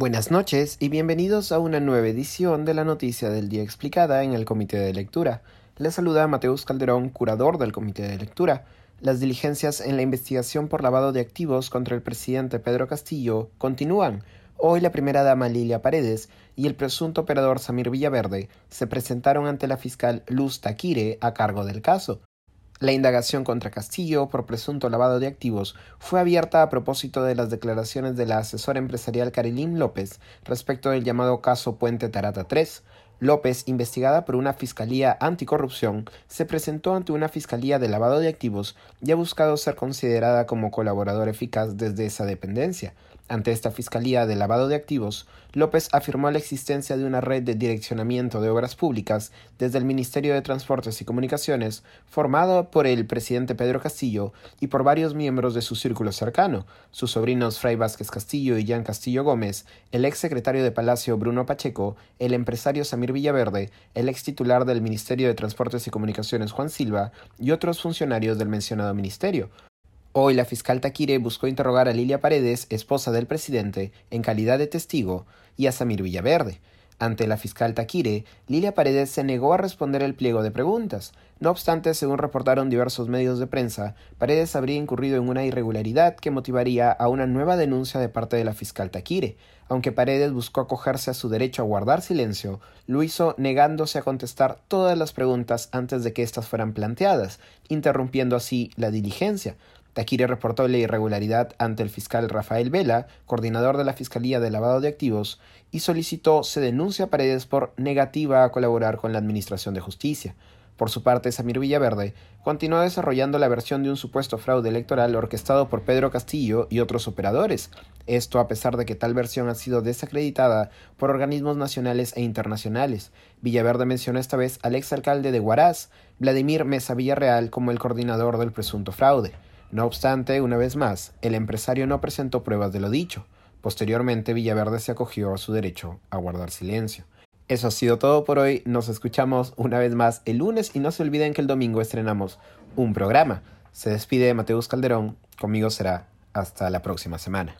Buenas noches y bienvenidos a una nueva edición de la Noticia del Día Explicada en el Comité de Lectura. Les saluda Mateus Calderón, curador del Comité de Lectura. Las diligencias en la investigación por lavado de activos contra el presidente Pedro Castillo continúan. Hoy la primera dama Lilia Paredes y el presunto operador Samir Villaverde se presentaron ante la fiscal Luz Taquire a cargo del caso. La indagación contra Castillo por presunto lavado de activos fue abierta a propósito de las declaraciones de la asesora empresarial Carilín López respecto del llamado caso Puente Tarata 3. López, investigada por una fiscalía anticorrupción, se presentó ante una fiscalía de lavado de activos y ha buscado ser considerada como colaborador eficaz desde esa dependencia. Ante esta Fiscalía de Lavado de Activos, López afirmó la existencia de una red de direccionamiento de obras públicas desde el Ministerio de Transportes y Comunicaciones, formada por el presidente Pedro Castillo y por varios miembros de su círculo cercano, sus sobrinos Fray Vázquez Castillo y Jean Castillo Gómez, el ex secretario de Palacio Bruno Pacheco, el empresario Samir Villaverde, el ex titular del Ministerio de Transportes y Comunicaciones Juan Silva y otros funcionarios del mencionado ministerio, Hoy la fiscal Taquire buscó interrogar a Lilia Paredes, esposa del presidente, en calidad de testigo, y a Samir Villaverde. Ante la fiscal Taquire, Lilia Paredes se negó a responder el pliego de preguntas. No obstante, según reportaron diversos medios de prensa, Paredes habría incurrido en una irregularidad que motivaría a una nueva denuncia de parte de la fiscal Taquire. Aunque Paredes buscó acogerse a su derecho a guardar silencio, lo hizo negándose a contestar todas las preguntas antes de que éstas fueran planteadas, interrumpiendo así la diligencia. Taquire reportó la irregularidad ante el fiscal Rafael Vela, coordinador de la Fiscalía de Lavado de Activos, y solicitó se denuncie a Paredes por negativa a colaborar con la Administración de Justicia. Por su parte, Samir Villaverde continuó desarrollando la versión de un supuesto fraude electoral orquestado por Pedro Castillo y otros operadores. Esto a pesar de que tal versión ha sido desacreditada por organismos nacionales e internacionales. Villaverde mencionó esta vez al exalcalde de Huaraz, Vladimir Mesa Villarreal, como el coordinador del presunto fraude. No obstante, una vez más, el empresario no presentó pruebas de lo dicho. Posteriormente, Villaverde se acogió a su derecho a guardar silencio. Eso ha sido todo por hoy. Nos escuchamos una vez más el lunes y no se olviden que el domingo estrenamos un programa. Se despide Mateus Calderón. Conmigo será hasta la próxima semana.